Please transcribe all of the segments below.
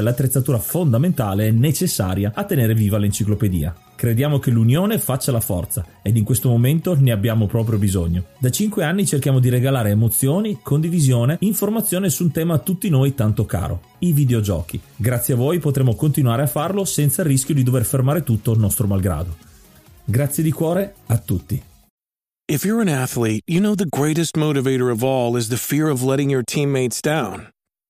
l'attrezzatura fondamentale necessaria a tenere viva l'enciclopedia. Crediamo che l'unione faccia la forza ed in questo momento ne abbiamo proprio bisogno. Da 5 anni cerchiamo di regalare emozioni, condivisione, informazione su un tema a tutti noi tanto caro, i videogiochi. Grazie a voi potremo continuare a farlo senza il rischio di dover fermare tutto il nostro malgrado. Grazie di cuore a tutti. If you're an athlete, you know the greatest motivator of all is the fear of letting your teammates down.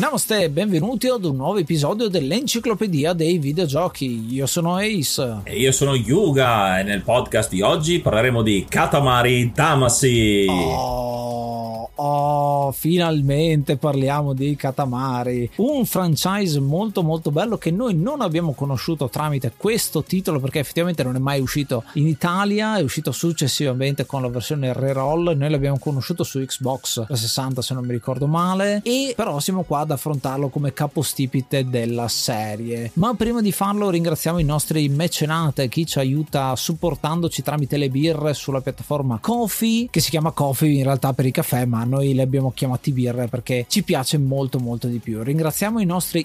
Namaste e benvenuti ad un nuovo episodio dell'Enciclopedia dei Videogiochi. Io sono Ace. E io sono Yuga e nel podcast di oggi parleremo di Katamari Damacy. Oh, oh, finalmente parliamo di Katamari, un franchise molto molto bello che noi non abbiamo conosciuto tramite questo titolo perché effettivamente non è mai uscito in Italia, è uscito successivamente con la versione reroll, noi l'abbiamo conosciuto su Xbox 60 se non mi ricordo male e però siamo qua ad affrontarlo come capostipite della serie. Ma prima di farlo ringraziamo i nostri mecenate, chi ci aiuta supportandoci tramite le birre sulla piattaforma Coffee, che si chiama Coffee in realtà per i caffè, ma noi li abbiamo chiamati birre perché ci piace molto molto di più. Ringraziamo i nostri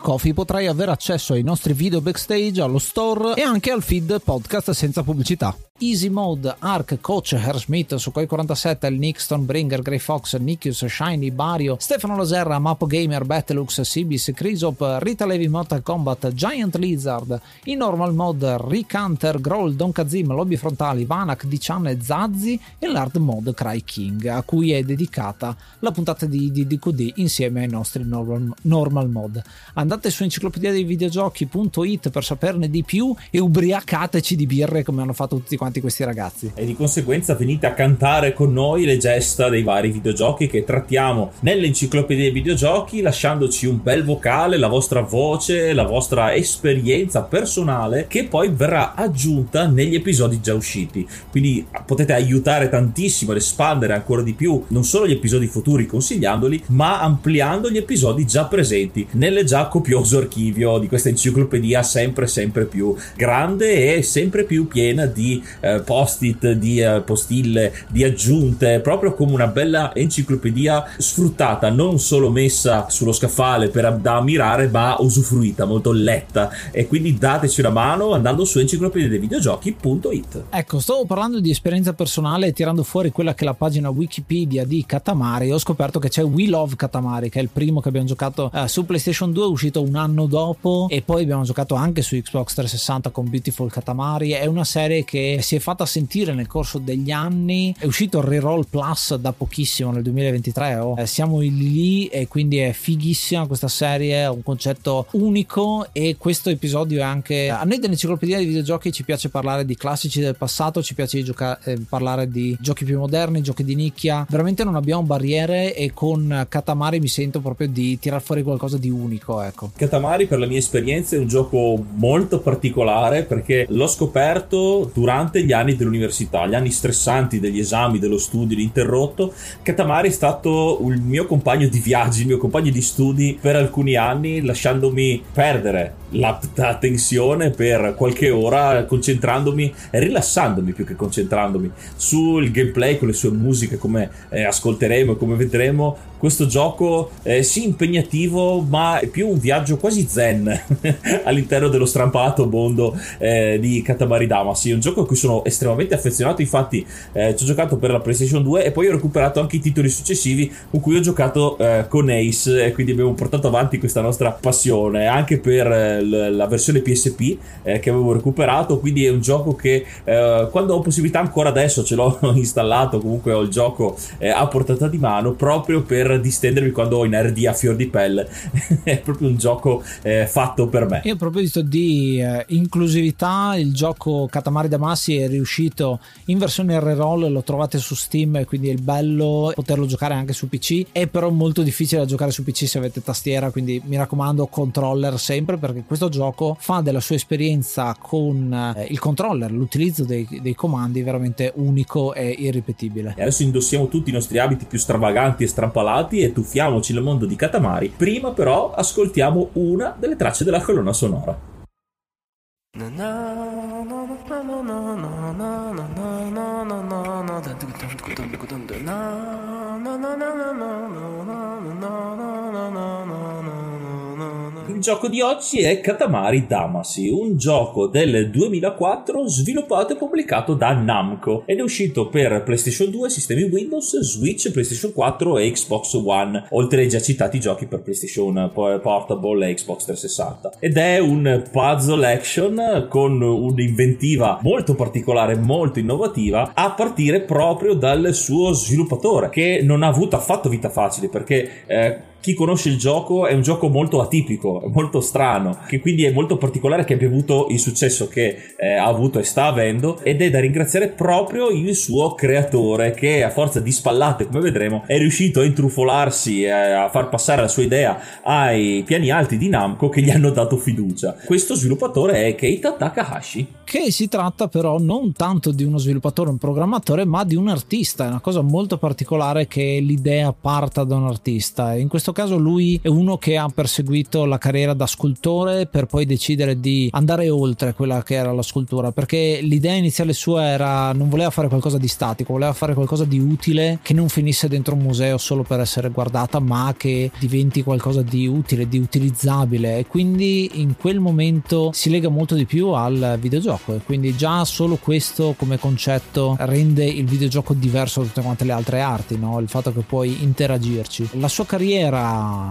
Coffee potrai avere accesso ai nostri video backstage, allo store e anche al feed podcast senza pubblicità. Easy Mode, Ark, Coach, Smith, Sukhoi 47, il Nick, Stonebringer, Grey Fox, Nikius, Shiny, Bario, Stefano Laserra, Mapo Gamer, Battlelux, Sibis, Crisop, Rita Levi Mortal Kombat, Giant Lizard, in Normal Mode, Rick Hunter, Groll, Don Kazim, Lobby Frontali, Vanak, Dichan e Zazzi e l'Hard Mode Cry King, a cui è dedicata la puntata di DDQD insieme ai nostri normal, normal Mode. Andate su enciclopedia dei videogiochi.it per saperne di più e ubriacateci di birre come hanno fatto tutti quanti questi ragazzi. E di conseguenza venite a cantare con noi le gesta dei vari videogiochi che trattiamo nell'enciclopedia dei videogiochi, lasciandoci un bel vocale, la vostra voce, la vostra esperienza personale che poi verrà aggiunta negli episodi già usciti. Quindi potete aiutare tantissimo ad espandere ancora di più non solo gli episodi futuri consigliandoli, ma ampliando gli episodi già presenti nelle già copioso archivio di questa enciclopedia sempre sempre più grande e sempre più piena di eh, post-it, di eh, postille, di aggiunte, proprio come una bella enciclopedia sfruttata, non solo messa sullo scaffale per da ammirare, ma usufruita, molto letta. E quindi dateci una mano andando su enciclopedia. Ecco, stavo parlando di esperienza personale tirando fuori quella che è la pagina Wikipedia di Katamari. Ho scoperto che c'è We Love Katamari, che è il primo che abbiamo giocato eh, su PlayStation PlayStation 2 è uscito un anno dopo e poi abbiamo giocato anche su Xbox 360 con Beautiful Katamari. È una serie che si è fatta sentire nel corso degli anni. È uscito il Reroll Plus da pochissimo nel 2023. Oh. Eh, siamo lì e quindi è fighissima questa serie, è un concetto unico e questo episodio è anche a noi dell'enciclopedia dei videogiochi ci piace parlare di classici del passato, ci piace giocare, eh, parlare di giochi più moderni, giochi di nicchia. Veramente non abbiamo barriere e con Katamari mi sento proprio di tirar fuori qualcosa di unico, ecco. Katamari per la mia esperienza è un gioco molto particolare perché l'ho scoperto durante gli anni dell'università, gli anni stressanti degli esami, dello studio, l'interrotto. Katamari è stato il mio compagno di viaggi, il mio compagno di studi per alcuni anni, lasciandomi perdere la tensione per qualche ora, concentrandomi e rilassandomi più che concentrandomi sul gameplay con le sue musiche, come eh, ascolteremo e come vedremo questo gioco è sì impegnativo ma è più un viaggio quasi zen all'interno dello strampato mondo eh, di Katamari Damacy è un gioco a cui sono estremamente affezionato infatti eh, ci ho giocato per la PlayStation 2 e poi ho recuperato anche i titoli successivi con cui ho giocato eh, con Ace e quindi abbiamo portato avanti questa nostra passione anche per eh, la versione PSP eh, che avevo recuperato. Quindi è un gioco che eh, quando ho possibilità ancora adesso ce l'ho installato comunque ho il gioco a portata di mano proprio per distendermi quando ho in RD a fior di pelle. è proprio un gioco eh, fatto per me. Io a proposito di eh, inclusività, il gioco Katamari Damacy è riuscito in versione R-Roll, lo trovate su Steam, e quindi è bello poterlo giocare anche su PC. È però molto difficile da giocare su PC se avete tastiera, quindi mi raccomando controller sempre perché questo gioco fa della sua esperienza con eh, il controller, l'utilizzo dei, dei comandi veramente unico e irripetibile. E adesso indossiamo tutti i nostri abiti più stravaganti e strampalati sfumati e tuffiamoci nel mondo di Katamari. Prima però ascoltiamo una delle tracce della colonna sonora. Gioco di oggi è Katamari Damacy, un gioco del 2004 sviluppato e pubblicato da Namco ed è uscito per PlayStation 2, sistemi Windows, Switch, PlayStation 4 e Xbox One, oltre ai già citati giochi per PlayStation Portable e Xbox 360. Ed è un puzzle action con un'inventiva molto particolare, molto innovativa, a partire proprio dal suo sviluppatore, che non ha avuto affatto vita facile perché eh, chi conosce il gioco è un gioco molto atipico, molto strano, che quindi è molto particolare che abbia avuto il successo che eh, ha avuto e sta avendo ed è da ringraziare proprio il suo creatore che a forza di spallate, come vedremo, è riuscito a intrufolarsi e a far passare la sua idea ai piani alti di Namco che gli hanno dato fiducia. Questo sviluppatore è Keita Takahashi. Che si tratta però non tanto di uno sviluppatore, un programmatore, ma di un artista. È una cosa molto particolare che l'idea parta da un artista. In questo caso lui è uno che ha perseguito la carriera da scultore per poi decidere di andare oltre quella che era la scultura, perché l'idea iniziale sua era non voleva fare qualcosa di statico, voleva fare qualcosa di utile che non finisse dentro un museo solo per essere guardata, ma che diventi qualcosa di utile, di utilizzabile e quindi in quel momento si lega molto di più al videogioco e quindi già solo questo come concetto rende il videogioco diverso da tutte quante le altre arti, no? il fatto che puoi interagirci. La sua carriera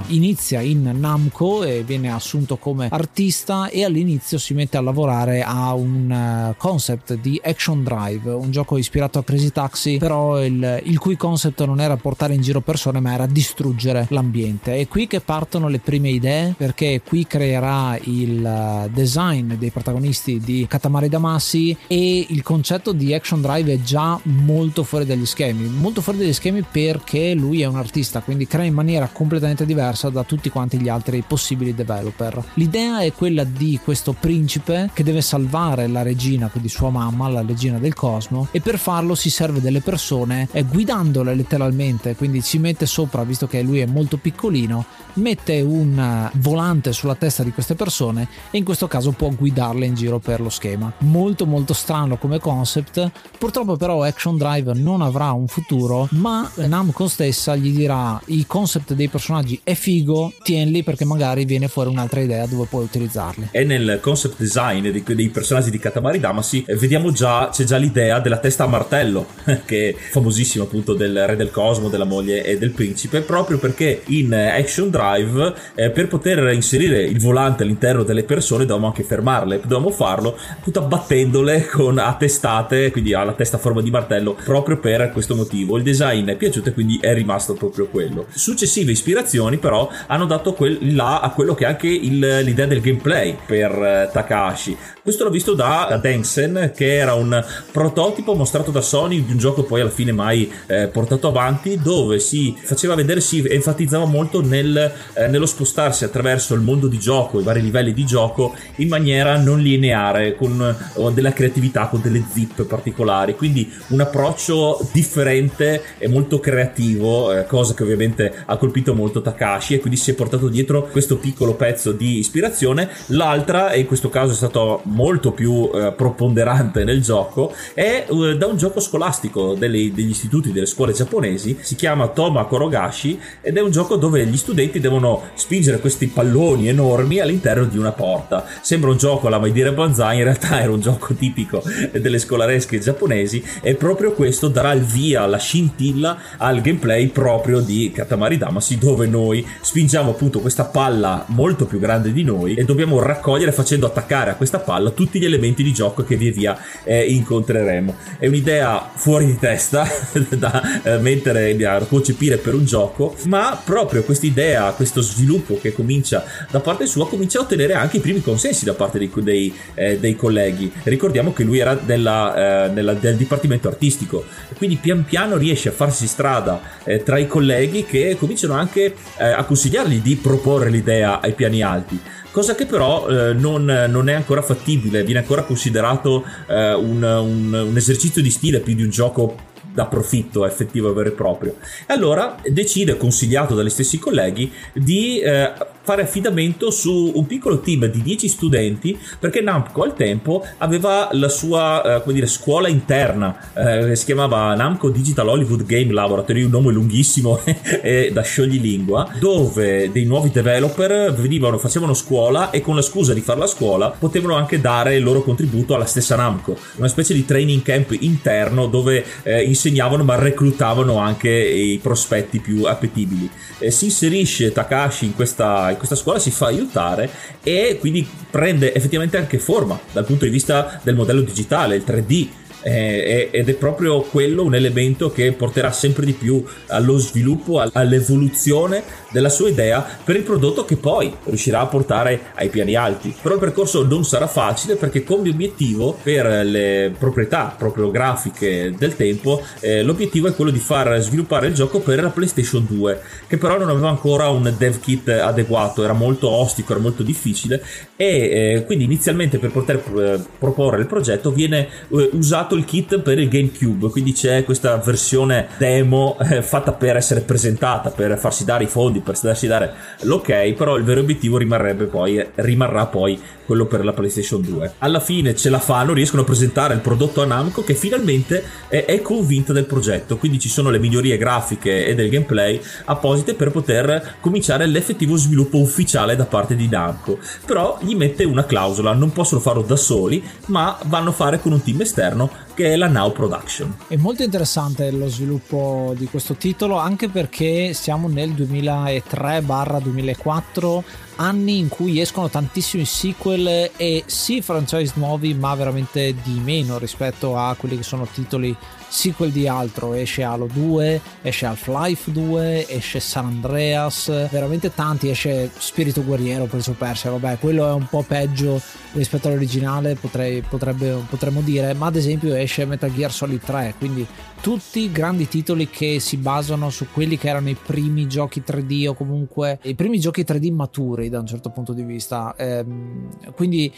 inizia in Namco e viene assunto come artista e all'inizio si mette a lavorare a un eh, concept di Action Drive, un gioco ispirato a Crazy Taxi, però il, il cui concept non era portare in giro persone ma era distruggere l'ambiente. È qui che partono le prime idee perché qui creerà il eh, design dei protagonisti di Katamari Mari Damassi e il concetto di Action Drive è già molto fuori dagli schemi, molto fuori dagli schemi perché lui è un artista, quindi crea in maniera completamente diversa da tutti quanti gli altri possibili developer. L'idea è quella di questo principe che deve salvare la regina, quindi sua mamma, la regina del cosmo, e per farlo si serve delle persone eh, guidandole letteralmente, quindi ci mette sopra, visto che lui è molto piccolino, mette un eh, volante sulla testa di queste persone e in questo caso può guidarle in giro per lo schema molto molto strano come concept purtroppo però Action Drive non avrà un futuro ma Namco stessa gli dirà i concept dei personaggi personaggi è figo, tienli perché magari viene fuori un'altra idea dove puoi utilizzarli. E nel concept design dei, dei personaggi di Katamari Damacy eh, vediamo già, c'è già l'idea della testa a martello, che è famosissima appunto del re del cosmo, della moglie e del principe, proprio perché in Action Drive eh, per poter inserire il volante all'interno delle persone dovevamo anche fermarle, dovevamo farlo appunto abbattendole con a testate, quindi alla testa a forma di martello, proprio per questo motivo. Il design è piaciuto e quindi è rimasto proprio quello. Successive ispirazioni però hanno dato quel, là a quello che è anche il, l'idea del gameplay per eh, Takahashi. Questo l'ho visto da, da Densen, che era un prototipo mostrato da Sony di un gioco poi alla fine mai eh, portato avanti, dove si faceva vedere, si enfatizzava molto nel, eh, nello spostarsi attraverso il mondo di gioco, i vari livelli di gioco, in maniera non lineare, con della creatività, con delle zip particolari. Quindi un approccio differente e molto creativo, eh, cosa che ovviamente ha colpito molto Takashi e quindi si è portato dietro questo piccolo pezzo di ispirazione. L'altra, e in questo caso è stato molto più eh, preponderante nel gioco, è eh, da un gioco scolastico delle, degli istituti, delle scuole giapponesi, si chiama Toma Korogashi ed è un gioco dove gli studenti devono spingere questi palloni enormi all'interno di una porta. Sembra un gioco alla Mai dire Banzai, in realtà era un gioco tipico delle scolaresche giapponesi e proprio questo darà il via, la scintilla al gameplay proprio di Katamari Damacy dove noi spingiamo appunto questa palla molto più grande di noi e dobbiamo raccogliere facendo attaccare a questa palla tutti gli elementi di gioco che via via eh, incontreremo. È un'idea fuori di testa da eh, mettere, da concepire per un gioco, ma proprio questa idea, questo sviluppo che comincia da parte sua comincia a ottenere anche i primi consensi da parte dei, dei, eh, dei colleghi. Ricordiamo che lui era della, eh, nella, del dipartimento artistico, quindi pian piano riesce a farsi strada eh, tra i colleghi che cominciano anche eh, a consigliargli di proporre l'idea ai piani alti cosa che però eh, non, non, è ancora fattibile, viene ancora considerato eh, un, un, un, esercizio di stile più di un gioco da profitto effettivo e vero e proprio. E allora decide, consigliato dagli stessi colleghi, di eh, fare affidamento su un piccolo team di 10 studenti perché Namco al tempo aveva la sua eh, dire, scuola interna eh, si chiamava Namco Digital Hollywood Game Laboratory un nome lunghissimo e da scioglilingua dove dei nuovi developer venivano, facevano scuola e con la scusa di fare la scuola potevano anche dare il loro contributo alla stessa Namco una specie di training camp interno dove eh, insegnavano ma reclutavano anche i prospetti più appetibili. Eh, si inserisce Takashi in questa questa scuola si fa aiutare e quindi prende effettivamente anche forma dal punto di vista del modello digitale, il 3D eh, ed è proprio quello un elemento che porterà sempre di più allo sviluppo, all'evoluzione della sua idea per il prodotto che poi riuscirà a portare ai piani alti. Però il percorso non sarà facile perché come obiettivo per le proprietà proprio grafiche del tempo eh, l'obiettivo è quello di far sviluppare il gioco per la PlayStation 2 che però non aveva ancora un dev kit adeguato, era molto ostico, era molto difficile e eh, quindi inizialmente per poter eh, proporre il progetto viene eh, usato usato il kit per il GameCube, quindi c'è questa versione demo eh, fatta per essere presentata, per farsi dare i fondi, per farsi dare l'ok, però il vero obiettivo rimarrebbe poi, rimarrà poi quello per la PlayStation 2. Alla fine ce la fanno, riescono a presentare il prodotto a Namco che finalmente è, è convinta del progetto, quindi ci sono le migliorie grafiche e del gameplay apposite per poter cominciare l'effettivo sviluppo ufficiale da parte di Namco. Però gli mette una clausola, non possono farlo da soli, ma vanno a fare con un team esterno che è la Now Production. È molto interessante lo sviluppo di questo titolo anche perché siamo nel 2003-2004 anni in cui escono tantissimi sequel e sì franchise nuovi ma veramente di meno rispetto a quelli che sono titoli sequel di altro. Esce Halo 2 esce Half-Life 2 esce San Andreas veramente tanti. Esce Spirito Guerriero per Prince Persia vabbè quello è un po' peggio rispetto all'originale potrei, potrebbe, potremmo dire ma ad esempio esce Metal Gear Solid 3 quindi tutti grandi titoli che si basano su quelli che erano i primi giochi 3D o comunque i primi giochi 3D maturi da un certo punto di vista ehm, quindi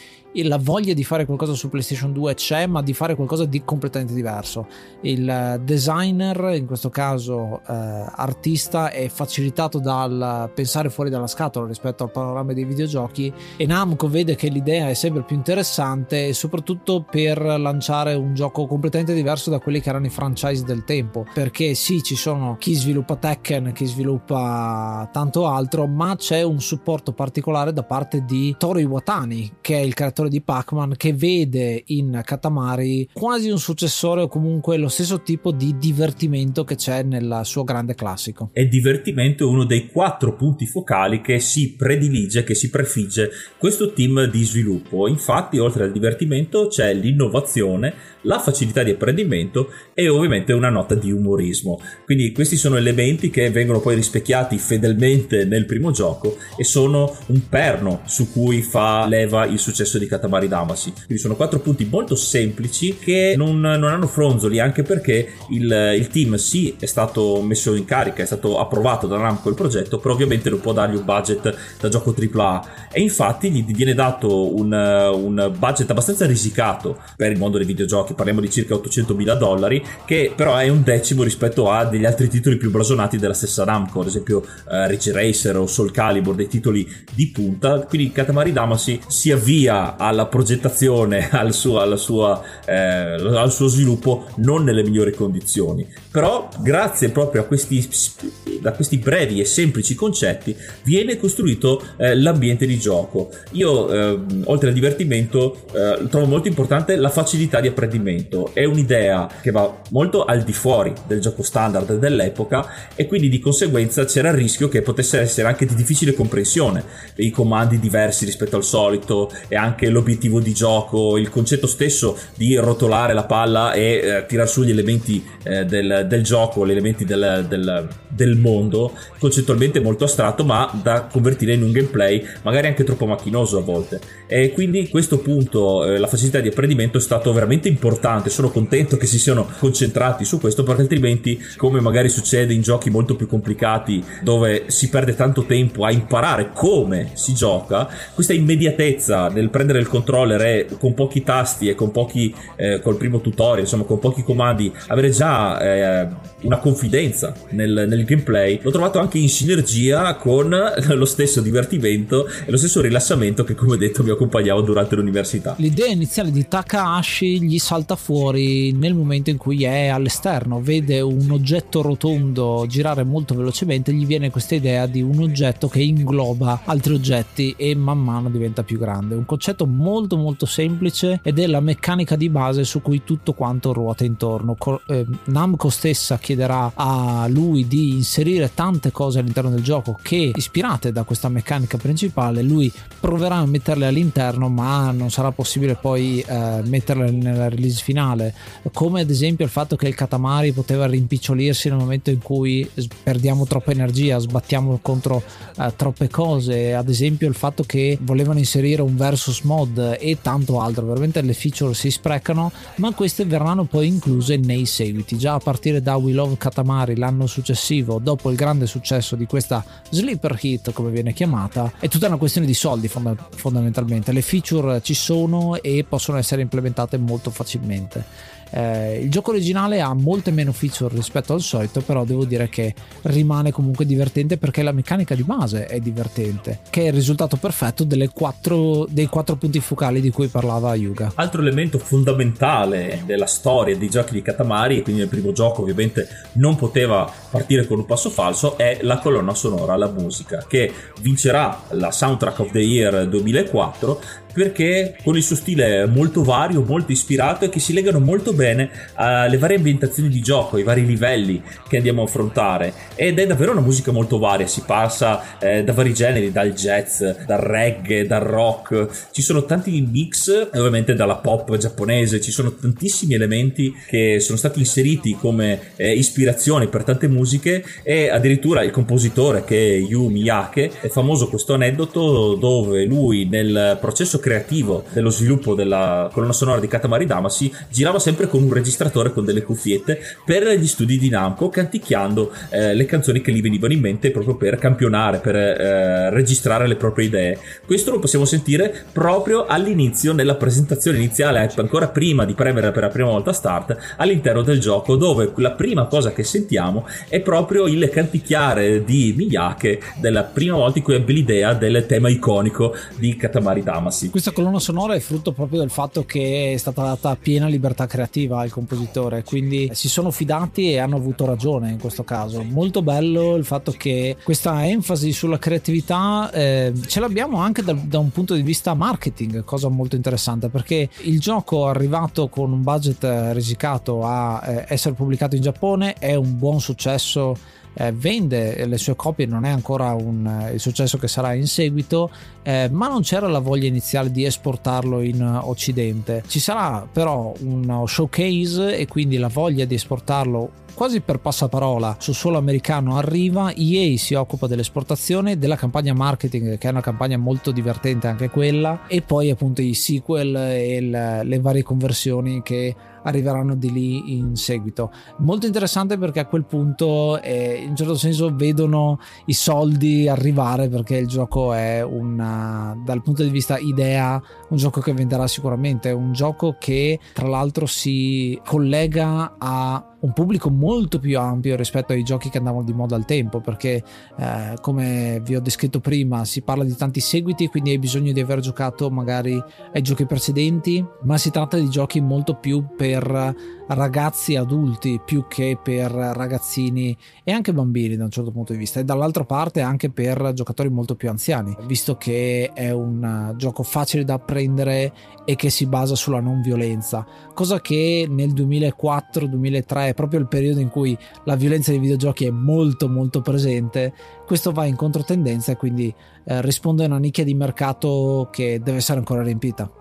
la voglia di fare qualcosa su PlayStation 2 c'è, ma di fare qualcosa di completamente diverso. Il designer, in questo caso eh, artista, è facilitato dal pensare fuori dalla scatola rispetto al panorama dei videogiochi e Namco vede che l'idea è sempre più interessante soprattutto per lanciare un gioco completamente diverso da quelli che erano i franchise franchise del tempo, perché sì, ci sono chi sviluppa Tekken, chi sviluppa tanto altro, ma c'è un supporto particolare da parte di Toru Iwatani, che è il creatore di Pac-Man, che vede in Katamari quasi un successore o comunque lo stesso tipo di divertimento che c'è nel suo grande classico. E divertimento è uno dei quattro punti focali che si predilige, che si prefigge questo team di sviluppo. Infatti, oltre al divertimento c'è l'innovazione, la facilità di apprendimento e ovviamente una nota di umorismo. Quindi questi sono elementi che vengono poi rispecchiati fedelmente nel primo gioco e sono un perno su cui fa leva il successo di Katamari Damacy. Quindi sono quattro punti molto semplici che non, non hanno fronzoli anche perché il, il, team sì è stato messo in carica, è stato approvato da Namco il progetto, però ovviamente non può dargli un budget da gioco AAA e infatti gli viene dato un, un budget abbastanza risicato per il mondo dei videogiochi, parliamo di circa 800 mila dollari, che però è un decimo rispetto a degli altri titoli più blasonati della stessa Namco, ad esempio uh, Ridge Racer o Soul Calibur, dei titoli di punta, quindi Katamari Damacy si avvia alla progettazione, al suo, alla sua, eh, al suo sviluppo non nelle migliori condizioni, però grazie proprio a questi, a questi brevi e semplici concetti viene costruito eh, l'ambiente di gioco. Io eh, oltre al divertimento eh, trovo molto importante la facilità di apprendimento, è un'idea che va molto al di fuori del gioco standard dell'epoca e quindi di conseguenza c'era il rischio che potesse essere anche di difficile comprensione, i comandi diversi rispetto al solito e anche l'obiettivo di gioco, il concetto stesso di rotolare la palla e eh, tirar su gli elementi eh, del, del, gioco, gli elementi del, del, del, mondo, concettualmente molto astratto ma da convertire in un gameplay magari anche troppo macchinoso a volte. E quindi questo punto, eh, la facilità di apprendimento è stato veramente importante, sono contento che si siano concentrati su questo perché altrimenti come magari succede in giochi molto più complicati dove si perde tanto tempo a imparare come si gioca, questa immediatezza nel prendere il controller e con pochi tasti e con pochi eh, col primo tutorial, insomma con pochi comandi avere già eh, una confidenza nel, nel, gameplay, l'ho trovato anche in sinergia con lo stesso divertimento e lo stesso rilassamento che come detto mi accompagnava durante l'università. L'idea iniziale di Takahashi gli salta fuori nel momento in cui è all'esterno, vede un oggetto rotondo girare molto velocemente, gli viene questa idea di un oggetto che ingloba altri oggetti e man mano diventa più grande. Un concetto molto molto semplice ed è la meccanica di base su cui tutto quanto ruota intorno. Eh, Namco stessa chiederà a lui di inserire tante cose all'interno del gioco che ispirate da questa meccanica principale, lui proverà a metterle all'interno ma non sarà possibile poi eh, metterle nella release finale, come ad esempio il fatto che il Katamari poteva rimpicciolirsi nel momento in cui perdiamo troppa energia, sbattiamo contro eh, troppe cose, ad esempio il fatto che volevano inserire un versus mod e tanto altro, veramente le feature si sprecano, ma queste verranno poi incluse nei seguiti, già a partire da We Love Katamari l'anno successivo, dopo il grande successo di questa sleeper hit come viene chiamata, è tutta una questione di soldi fonda- fondamentalmente, le feature ci sono e possono essere implementate molto facilmente. Eh, il gioco originale ha molte meno feature rispetto al solito, però devo dire che rimane comunque divertente perché la meccanica di base è divertente, che è il risultato perfetto quattro, dei quattro punti focali di cui parlava Yuga. Altro elemento fondamentale della storia dei giochi di Katamari, e quindi nel primo gioco ovviamente non poteva partire con un passo falso, è la colonna sonora, la musica, che vincerà la Soundtrack of the Year 2004 perché con il suo stile molto vario, molto ispirato e che si legano molto bene alle varie ambientazioni di gioco, ai vari livelli che andiamo a affrontare. Ed è davvero una musica molto varia, si passa eh, da vari generi, dal jazz, dal reggae, dal rock, ci sono tanti mix ovviamente dalla pop giapponese, ci sono tantissimi elementi che sono stati inseriti come eh, ispirazione per tante musiche. E addirittura il compositore che è Yu Miyake è famoso questo aneddoto dove lui nel processo creativo dello sviluppo della colonna sonora di Katamari Damacy girava sempre con un registratore con delle cuffiette per gli studi di Namco canticchiando eh, le canzoni che gli venivano in mente proprio per campionare, per eh, registrare le proprie idee. Questo lo possiamo sentire proprio all'inizio nella presentazione iniziale, ancora prima di premere per la prima volta start all'interno del gioco dove la prima cosa che sentiamo è proprio il canticchiare di Miyake della prima volta in cui ebbe l'idea del tema iconico di Katamari Damacy Questa colonna sonora è frutto proprio del fatto che è stata data piena libertà creativa al compositore, quindi si sono fidati e hanno avuto ragione in questo caso. Molto bello il fatto che questa enfasi sulla creatività eh, ce l'abbiamo anche da, da, un punto di vista marketing, cosa molto interessante perché il gioco arrivato con un budget risicato a eh, essere pubblicato in Giappone è un buon successo eh, vende le sue copie, non è ancora un, eh, il successo che sarà in seguito, eh, ma non c'era la voglia iniziale di esportarlo in Occidente. Ci sarà però uno showcase e quindi la voglia di esportarlo quasi per passaparola sul suolo americano arriva, EA si occupa dell'esportazione, della campagna marketing che è una campagna molto divertente anche quella e poi appunto i sequel e le, le varie conversioni che arriveranno di lì in seguito. Molto interessante perché a quel punto eh, in un certo senso vedono i soldi arrivare perché il gioco è una, dal punto di vista idea un gioco che venderà sicuramente, un gioco che tra l'altro si collega a un pubblico molto più ampio rispetto ai giochi che andavano di moda al tempo perché eh, come vi ho descritto prima si parla di tanti seguiti quindi hai bisogno di aver giocato magari ai giochi precedenti ma si tratta di giochi molto più per ragazzi adulti più che per ragazzini e anche bambini da un certo punto di vista e dall'altra parte anche per giocatori molto più anziani. Visto che è un gioco facile da apprendere e che si basa sulla non violenza cosa che nel 2004-2003 è proprio il periodo in cui la violenza dei videogiochi è molto molto presente questo va in controtendenza e quindi eh, risponde a una nicchia di mercato che deve essere ancora riempita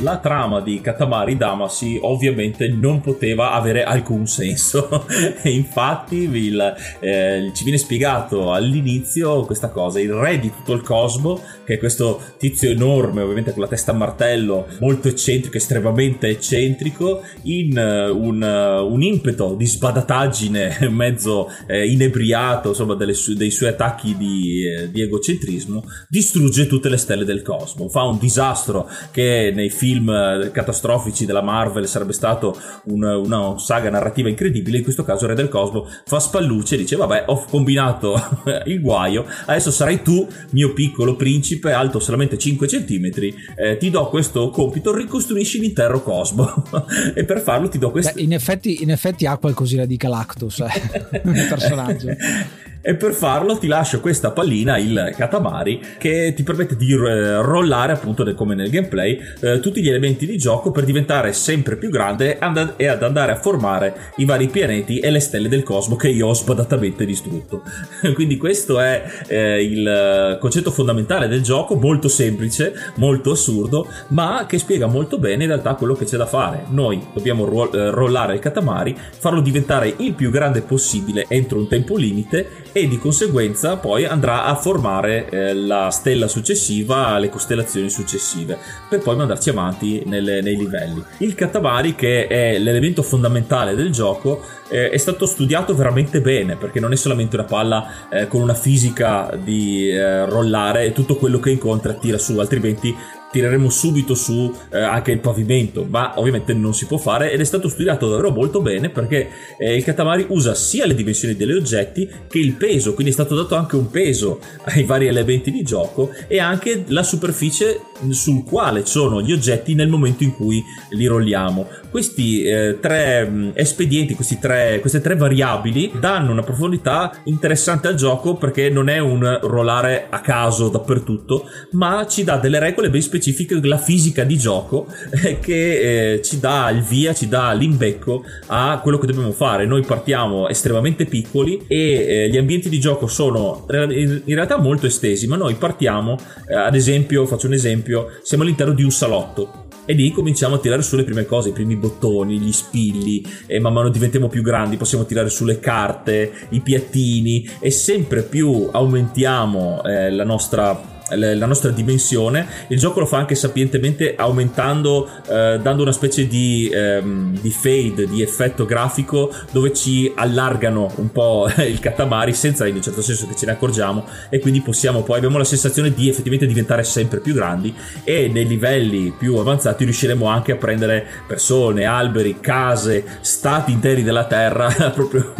La trama di Katamari Damacy ovviamente non poteva avere alcun senso. E infatti il, eh, ci viene spiegato all'inizio questa cosa il re di tutto il cosmo che è questo tizio enorme ovviamente con la testa a martello molto eccentrico estremamente eccentrico in uh, un, uh, un, impeto di sbadataggine mezzo eh, inebriato insomma su- dei suoi attacchi di, eh, di egocentrismo distrugge tutte le stelle del cosmo fa un disastro che nei film film eh, catastrofici della Marvel sarebbe stato un, una saga narrativa incredibile, in questo caso Re del Cosmo fa spallucce e dice vabbè ho combinato il guaio, adesso sarai tu mio piccolo principe alto solamente 5 cm, eh, ti do questo compito, ricostruisci l'intero cosmo e per farlo ti do questo... In, effetti, in effetti ha qualcosina di Galactus, eh, il personaggio. E per farlo ti lascio questa pallina, il Katamari, che ti permette di eh, rollare appunto come nel gameplay eh, tutti gli elementi di gioco per diventare sempre più grande e ad andare a formare i vari pianeti e le stelle del cosmo che io ho sbadatamente distrutto. Quindi questo è eh, il concetto fondamentale del gioco, molto semplice, molto assurdo, ma che spiega molto bene in realtà quello che c'è da fare. Noi dobbiamo ro- eh, rollare il Katamari, farlo diventare il più grande possibile entro un tempo limite e di conseguenza poi andrà a formare eh, la stella successiva, le costellazioni successive, per poi mandarci avanti nelle, nei livelli. Il Katamari, che è l'elemento fondamentale del gioco, eh, è stato studiato veramente bene perché non è solamente una palla eh, con una fisica di eh, rollare e tutto quello che incontra tira su, altrimenti tireremo subito su eh, anche il pavimento, ma ovviamente non si può fare ed è stato studiato davvero molto bene perché eh, il Katamari usa sia le dimensioni degli oggetti che il peso, quindi è stato dato anche un peso ai vari elementi di gioco e anche la superficie sul quale sono gli oggetti nel momento in cui li rolliamo. Questi eh, tre mh, espedienti, tre, queste tre variabili danno una profondità interessante al gioco perché non è un rollare a caso dappertutto, ma ci dà delle regole ben specifiche specifico la fisica di gioco eh, che eh, ci dà il via, ci dà l'imbecco a quello che dobbiamo fare. Noi partiamo estremamente piccoli e eh, gli ambienti di gioco sono in realtà molto estesi, ma noi partiamo, eh, ad esempio, faccio un esempio, siamo all'interno di un salotto e lì cominciamo a tirare su le prime cose, i primi bottoni, gli spilli e man mano diventiamo più grandi, possiamo tirare su le carte, i piattini e sempre più aumentiamo eh, la nostra la nostra dimensione. Il gioco lo fa anche sapientemente aumentando, eh, dando una specie di, ehm, di, fade, di effetto grafico dove ci allargano un po' il katamari senza in un certo senso che ce ne accorgiamo e quindi possiamo poi abbiamo la sensazione di effettivamente diventare sempre più grandi e nei livelli più avanzati riusciremo anche a prendere persone, alberi, case, stati interi della terra, proprio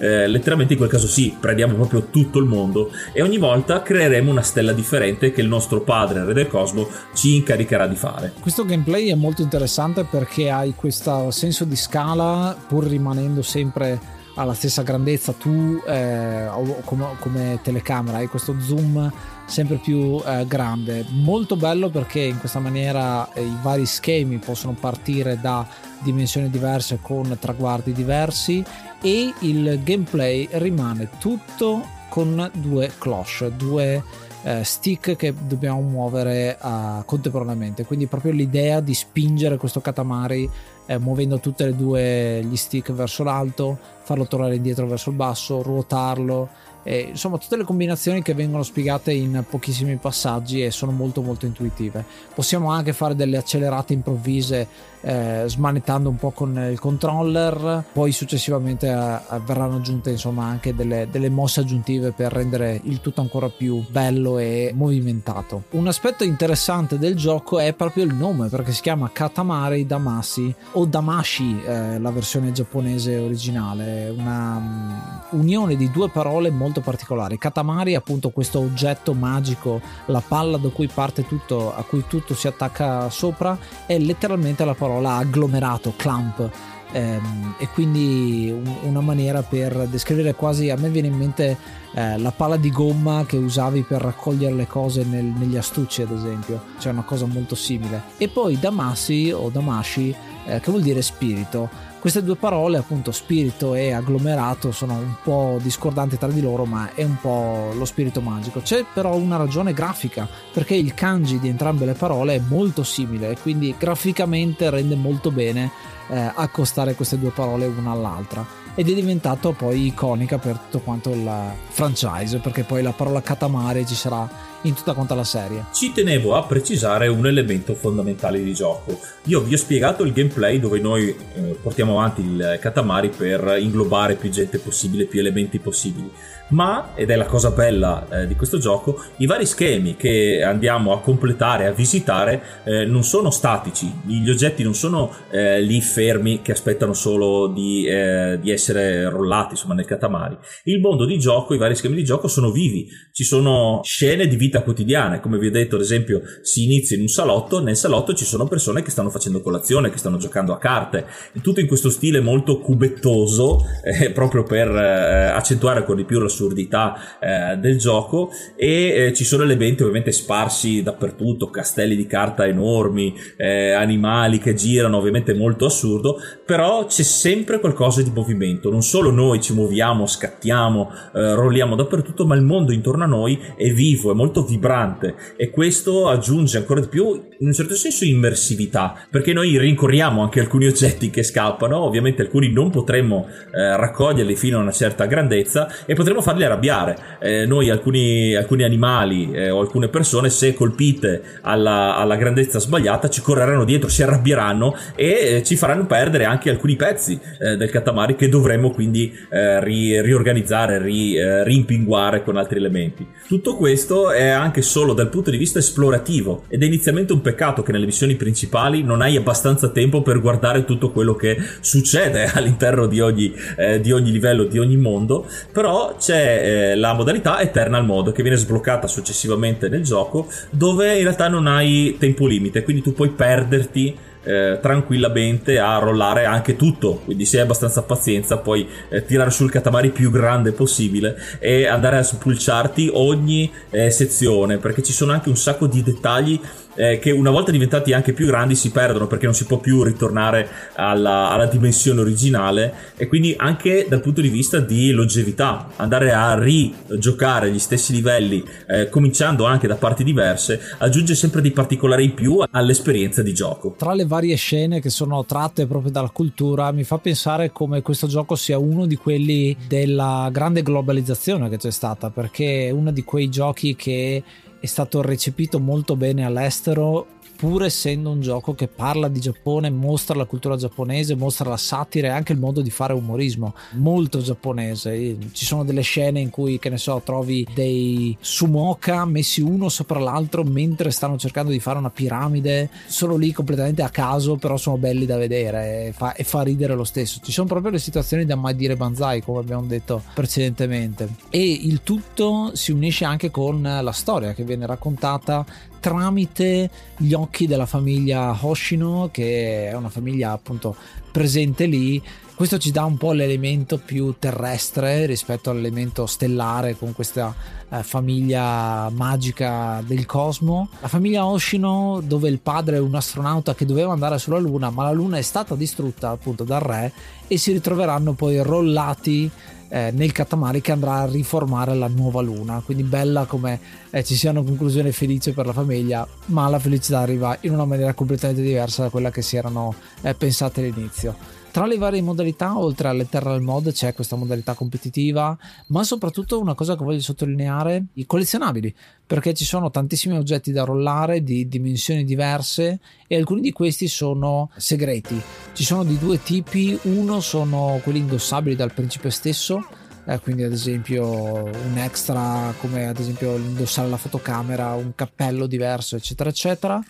eh, letteralmente in quel caso sì, prendiamo proprio tutto il mondo e ogni volta creeremo una stella differente differente che il nostro padre, Re del Cosmo, ci incaricherà di fare. Questo gameplay è molto interessante perché hai questo senso di scala pur rimanendo sempre alla stessa grandezza tu eh, come, come, telecamera hai questo zoom sempre più eh, grande molto bello perché in questa maniera eh, i vari schemi possono partire da dimensioni diverse con traguardi diversi e il gameplay rimane tutto con due cloche due eh, stick che dobbiamo muovere uh, contemporaneamente. Quindi proprio l'idea di spingere questo Katamari eh, muovendo tutti e due gli stick verso l'alto, farlo tornare indietro verso il basso, ruotarlo e, insomma tutte le combinazioni che vengono spiegate in pochissimi passaggi e sono molto molto intuitive possiamo anche fare delle accelerate improvvise eh, smanettando un po' con il controller. Poi successivamente eh, verranno aggiunte insomma anche delle, delle, mosse aggiuntive per rendere il tutto ancora più bello e movimentato. Un aspetto interessante del gioco è proprio il nome perché si chiama Katamari Damashi o Damashi eh, la versione giapponese originale. Una um, unione di due parole molto particolari. Katamari appunto questo oggetto magico, la palla da cui parte tutto, a cui tutto si attacca sopra, è letteralmente la parola agglomerato, clump. Ehm, e quindi una maniera per descrivere quasi a me viene in mente eh, la palla di gomma che usavi per raccogliere le cose nel, negli astucci ad esempio. Cioè una cosa molto simile. E poi Damasi o Damashi eh, che vuol dire spirito queste due parole, appunto spirito e agglomerato, sono un po' discordanti tra di loro, ma è un po' lo spirito magico. C'è però una ragione grafica, perché il kanji di entrambe le parole è molto simile quindi graficamente rende molto bene eh, accostare queste due parole una all'altra ed è diventato poi iconica per tutto quanto il franchise perché poi la parola Katamari ci sarà in tutta quanta la serie. Ci tenevo a precisare un elemento fondamentale di gioco. Io vi ho spiegato il gameplay dove noi eh, portiamo avanti il Katamari per inglobare più gente possibile, più elementi possibili ma, ed è la cosa bella eh, di questo gioco, i vari schemi che andiamo a completare, a visitare, eh, non sono statici, gli oggetti non sono eh, lì fermi che aspettano solo di, eh, di, essere rollati insomma, nel catamari. Il mondo di gioco, i vari schemi di gioco sono vivi, ci sono scene di vita quotidiana, come vi ho detto ad esempio si inizia in un salotto, nel salotto ci sono persone che stanno facendo colazione, che stanno giocando a carte, tutto in questo stile molto cubettoso, eh, proprio per eh, accentuare ancora di più la l'assurdità eh, del gioco. E eh, ci sono elementi ovviamente sparsi dappertutto, castelli di carta enormi, eh, animali che girano, ovviamente molto assurdo, però c'è sempre qualcosa di movimento, non solo noi ci muoviamo, scattiamo, eh, rolliamo dappertutto, ma il mondo intorno a noi è vivo, è molto vibrante e questo aggiunge ancora di più in un certo senso immersività, perché noi rincorriamo anche alcuni oggetti che scappano, ovviamente alcuni non potremmo eh, raccoglierli fino a una certa grandezza e potremmo farli arrabbiare. Eh, noi alcuni, alcuni animali eh, o alcune persone, se colpite alla, alla, grandezza sbagliata, ci correranno dietro, si arrabbieranno e eh, ci faranno perdere anche alcuni pezzi eh, del catamari che dovremmo quindi eh, ri, riorganizzare, ri, rimpinguare con altri elementi. Tutto questo è anche solo dal punto di vista esplorativo ed è inizialmente un peccato che nelle missioni principali non hai abbastanza tempo per guardare tutto quello che succede all'interno di ogni, di ogni livello, di ogni mondo, però c'è eh, la modalità Eternal Mode che viene sbloccata successivamente nel gioco dove in realtà non hai tempo limite, quindi tu puoi perderti eh, tranquillamente a rollare anche tutto. Quindi se hai abbastanza pazienza puoi eh, tirare sul Katamari più grande possibile e andare a spulciarti ogni eh, sezione perché ci sono anche un sacco di dettagli eh, che una volta diventati anche più grandi si perdono perché non si può più ritornare alla, alla, dimensione originale. E quindi anche dal punto di vista di longevità andare a rigiocare gli stessi livelli eh, cominciando anche da parti diverse aggiunge sempre dei particolari in più all'esperienza di gioco. Tra le varie scene che sono tratte proprio dalla cultura mi fa pensare come questo gioco sia uno di quelli della grande globalizzazione che c'è stata perché è uno di quei giochi che è stato recepito molto bene all'estero pur essendo un gioco che parla di Giappone, mostra la cultura giapponese, mostra la satira e anche il modo di fare umorismo molto giapponese. Ci sono delle scene in cui, che ne so, trovi dei sumoka messi uno sopra l'altro mentre stanno cercando di fare una piramide, solo lì completamente a caso, però sono belli da vedere e fa, e fa ridere lo stesso. Ci sono proprio le situazioni da mai dire banzai, come abbiamo detto precedentemente. E il tutto si unisce anche con la storia che viene raccontata tramite gli occhi della famiglia Hoshino, che è una famiglia appunto presente lì. Questo ci dà un po' l'elemento più terrestre rispetto all'elemento stellare con questa eh, famiglia magica del cosmo. La famiglia Hoshino, dove il padre è un astronauta che doveva andare sulla Luna, ma la Luna è stata distrutta appunto dal re e si ritroveranno poi rollati eh, nel Katamari che andrà a riformare la nuova luna. Quindi bella come eh, ci sia una conclusione felice per la famiglia, ma la felicità arriva in una maniera completamente diversa da quella che si erano eh, pensate all'inizio. Tra le varie modalità, oltre all'Eternal Mod, c'è questa modalità competitiva, ma soprattutto una cosa che voglio sottolineare, i collezionabili, perché ci sono tantissimi oggetti da rollare di dimensioni diverse e alcuni di questi sono segreti. Ci sono di due tipi, uno sono quelli indossabili dal principe stesso, eh, quindi ad esempio un extra come ad esempio indossare la fotocamera, un cappello diverso, eccetera, eccetera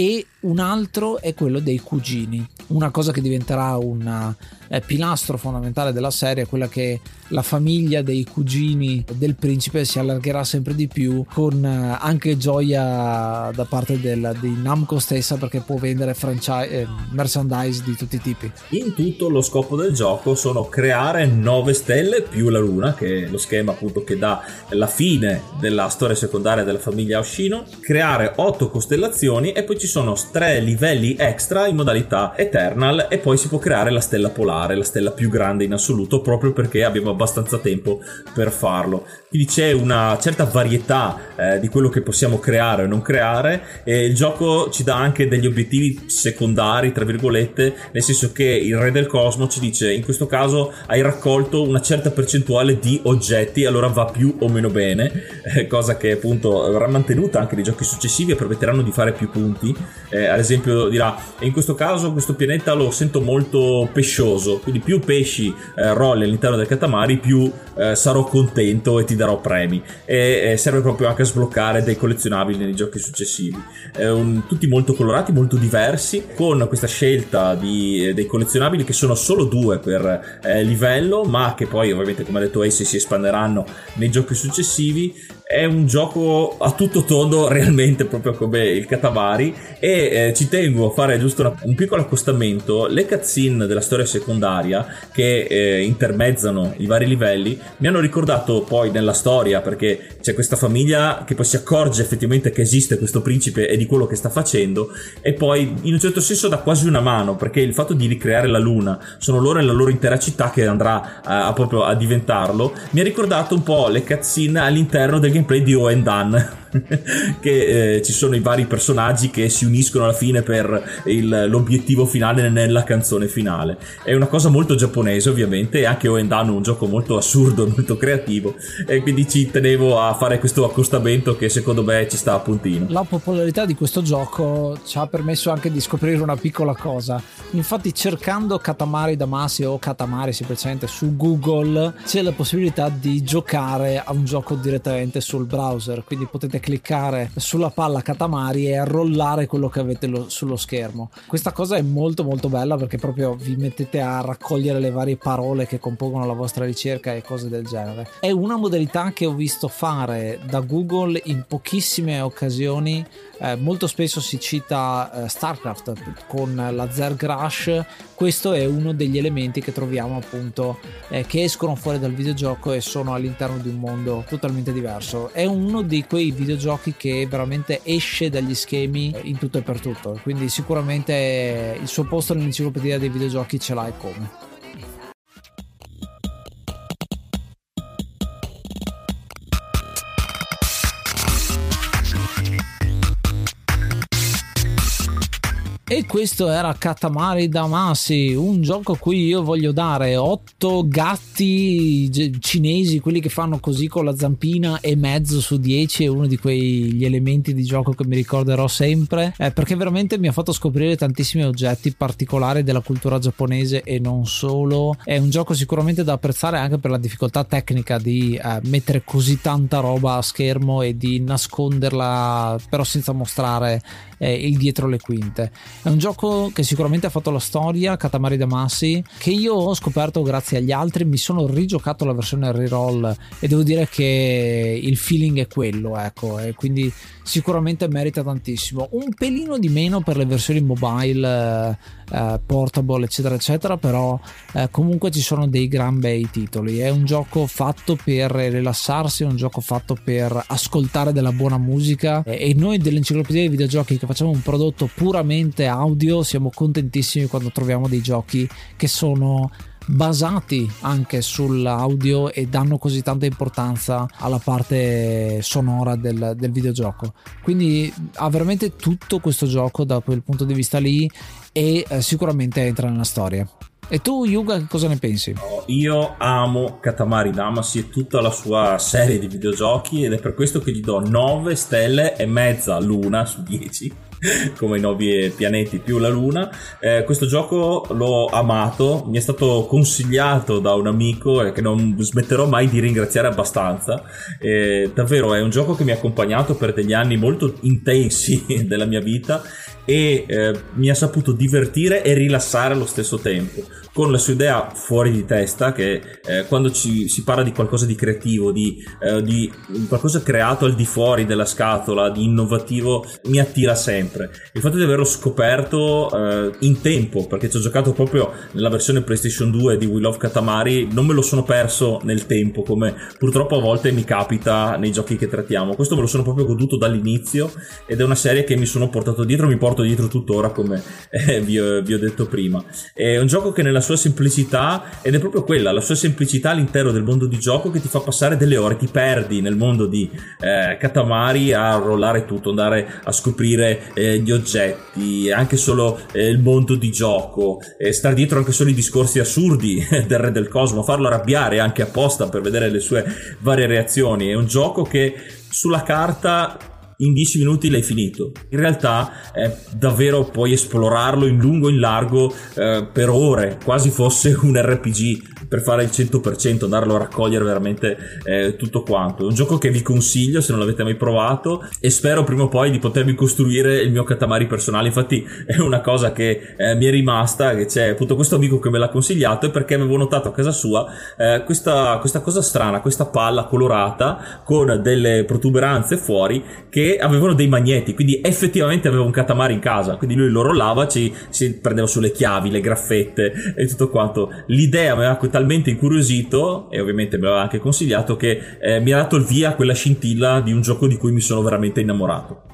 e un altro è quello dei cugini, una cosa che diventerà un eh, pilastro fondamentale della serie, quella che la famiglia dei cugini del principe si allargherà sempre di più con eh, anche gioia da parte del, di Namco stessa perché può vendere franchise, eh, merchandise di tutti i tipi. In tutto lo scopo del gioco sono creare 9 stelle più la luna, che è lo schema appunto che dà la fine della storia secondaria della famiglia Oshino, creare 8 costellazioni e poi ci sono 3 livelli extra in modalità Eternal e poi si può creare la stella polare, la stella più grande in assoluto proprio perché abbiamo abbastanza tempo per farlo. Quindi c'è una certa varietà eh, di quello che possiamo creare o non creare e il gioco ci dà anche degli obiettivi secondari, tra virgolette, nel senso che il re del cosmo ci dice in questo caso hai raccolto una certa percentuale di oggetti, allora va più o meno bene, eh, cosa che appunto verrà mantenuta anche nei giochi successivi e permetteranno di fare più punti. Eh, ad esempio dirà in questo caso questo pianeta lo sento molto pescioso, quindi più pesci eh, rolli all'interno del Katamari più eh, sarò contento e ti darò premi. E, e, serve proprio anche a sbloccare dei collezionabili nei giochi successivi. Un, tutti molto colorati molto diversi con questa scelta di, eh, dei collezionabili che sono solo due per eh, livello ma che poi ovviamente come ha detto Ace si espanderanno nei giochi successivi è un gioco a tutto tondo realmente proprio come il Katamari. E eh, ci tengo a fare giusto una, un piccolo accostamento. Le cutscene della storia secondaria che eh, intermezzano i vari livelli mi hanno ricordato poi nella storia perché c'è questa famiglia che poi si accorge effettivamente che esiste questo principe e di quello che sta facendo e poi in un certo senso dà quasi una mano perché il fatto di ricreare la luna sono loro e la loro intera città che andrà a, a proprio a diventarlo mi ha ricordato un po' le cutscene all'interno del gameplay di Owen Dunn che eh, ci sono i vari personaggi che si uniscono alla fine per il, l'obiettivo finale nella canzone finale. È una cosa molto giapponese ovviamente e anche Oendano è un gioco molto assurdo, molto creativo e quindi ci tenevo a fare questo accostamento che secondo me ci sta a puntino. La popolarità di questo gioco ci ha permesso anche di scoprire una piccola cosa. Infatti cercando Katamari Damacy o Katamari semplicemente su Google c'è la possibilità di giocare a un gioco direttamente sul browser, quindi potete cliccare sulla palla Katamari e arrollare quello che avete lo, sullo schermo. Questa cosa è molto molto bella perché proprio vi mettete a raccogliere le varie parole che compongono la vostra ricerca e cose del genere. È una modalità che ho visto fare da Google in pochissime occasioni eh, molto spesso si cita eh, StarCraft con la Zerg Rush, questo è uno degli elementi che troviamo appunto eh, che escono fuori dal videogioco e sono all'interno di un mondo totalmente diverso. È uno di quei videogiochi che veramente esce dagli schemi in tutto e per tutto, quindi sicuramente il suo posto nell'enciclopedia dei videogiochi ce l'ha e come. E questo era Katamari Damacy, un gioco a cui io voglio dare 8 gatti cinesi, quelli che fanno così con la zampina e mezzo su 10, è uno di quegli elementi di gioco che mi ricorderò sempre, eh, perché veramente mi ha fatto scoprire tantissimi oggetti particolari della cultura giapponese e non solo. È un gioco sicuramente da apprezzare anche per la difficoltà tecnica di eh, mettere così tanta roba a schermo e di nasconderla però senza mostrare eh, il dietro le quinte. È un gioco che sicuramente ha fatto la storia, Katamari Damacy, che io ho scoperto grazie agli altri, mi sono rigiocato la versione reroll e devo dire che il feeling è quello, ecco, e quindi sicuramente merita tantissimo. Un pelino di meno per le versioni mobile, eh, portable, eccetera, eccetera, però eh, comunque ci sono dei gran bei titoli. È un gioco fatto per rilassarsi, è un gioco fatto per ascoltare della buona musica e noi dell'enciclopedia dei videogiochi che facciamo un prodotto puramente audio siamo contentissimi quando troviamo dei giochi che sono basati anche sull'audio e danno così tanta importanza alla parte sonora del, del videogioco. Quindi ha veramente tutto questo gioco da quel punto di vista lì e eh, sicuramente entra nella storia. E tu, Yuga, cosa ne pensi? Io amo Katamari Damacy e tutta la sua serie di videogiochi ed è per questo che gli do 9 stelle e mezza luna su 10 come i nuovi pianeti più la luna. Eh, questo gioco l'ho amato, mi è stato consigliato da un amico e che non smetterò mai di ringraziare abbastanza. Eh, davvero è un gioco che mi ha accompagnato per degli anni molto intensi della mia vita e eh, mi ha saputo divertire e rilassare allo stesso tempo con la sua idea fuori di testa che eh, quando ci, si parla di qualcosa di creativo di, eh, di, qualcosa creato al di fuori della scatola di innovativo mi attira sempre. Il fatto di averlo scoperto eh, in tempo perché ci ho giocato proprio nella versione PlayStation 2 di We Love Katamari non me lo sono perso nel tempo come purtroppo a volte mi capita nei giochi che trattiamo. Questo me lo sono proprio goduto dall'inizio ed è una serie che mi sono portato dietro mi porto dietro tuttora come eh, vi, vi ho detto prima. È un gioco che nella la sua semplicità ed è proprio quella, la sua semplicità all'interno del mondo di gioco che ti fa passare delle ore, ti perdi nel mondo di eh, Katamari a rollare tutto, andare a scoprire eh, gli oggetti, anche solo eh, il mondo di gioco, stare dietro anche solo i discorsi assurdi del re del cosmo, farlo arrabbiare anche apposta per vedere le sue varie reazioni. È un gioco che sulla carta in 10 minuti l'hai finito. In realtà eh, davvero puoi esplorarlo in lungo e in largo eh, per ore, quasi fosse un RPG per fare il 100%, andarlo a raccogliere veramente eh, tutto quanto. È un gioco che vi consiglio se non l'avete mai provato e spero prima o poi di potervi costruire il mio Katamari personale. Infatti è una cosa che eh, mi è rimasta, che c'è appunto questo amico che me l'ha consigliato e perché avevo notato a casa sua eh, questa, questa cosa strana, questa palla colorata con delle protuberanze fuori che avevano dei magneti, quindi effettivamente aveva un Katamari in casa, quindi lui lo rollava, ci, si prendeva sulle chiavi, le graffette e tutto quanto. L'idea mi aveva talmente incuriosito e ovviamente me l'aveva anche consigliato che eh, mi ha dato il via a quella scintilla di un gioco di cui mi sono veramente innamorato.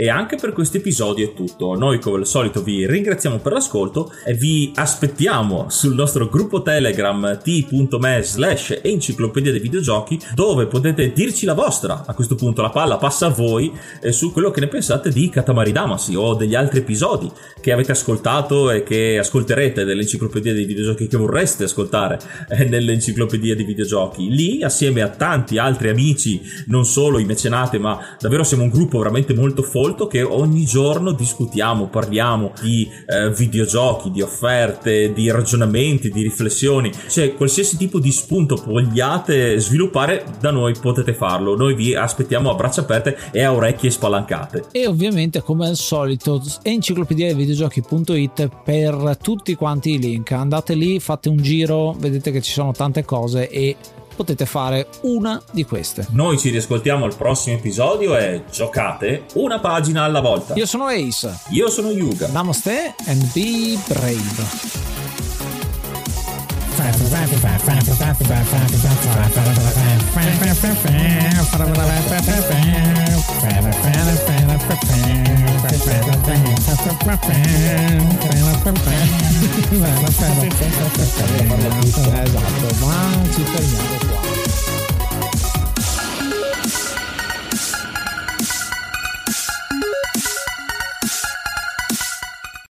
E anche per questo episodio è tutto. Noi come al solito vi ringraziamo per l'ascolto e vi aspettiamo sul nostro gruppo Telegram t.me slash enciclopedia dei videogiochi dove potete dirci la vostra. A questo punto la palla passa a voi eh, su quello che ne pensate di Katamari Damacy o degli altri episodi che avete ascoltato e che ascolterete dell'enciclopedia dei videogiochi che vorreste ascoltare eh, nell'enciclopedia dei videogiochi. Lì assieme a tanti altri amici, non solo i mecenate, ma davvero siamo un gruppo veramente molto folto molto che ogni giorno discutiamo, parliamo di eh, videogiochi, di offerte, di ragionamenti, di riflessioni, cioè qualsiasi tipo di spunto vogliate sviluppare da noi potete farlo, noi vi aspettiamo a braccia aperte e a orecchie spalancate. E ovviamente come al solito enciclopedia dei videogiochi.it per tutti quanti i link, andate lì, fate un giro, vedete che ci sono tante cose e potete fare una di queste. Noi ci riascoltiamo al prossimo episodio e giocate una pagina alla volta. Io sono Ace. Io sono Yuga. Namaste and be brave. Esatto, ma ci fermiamo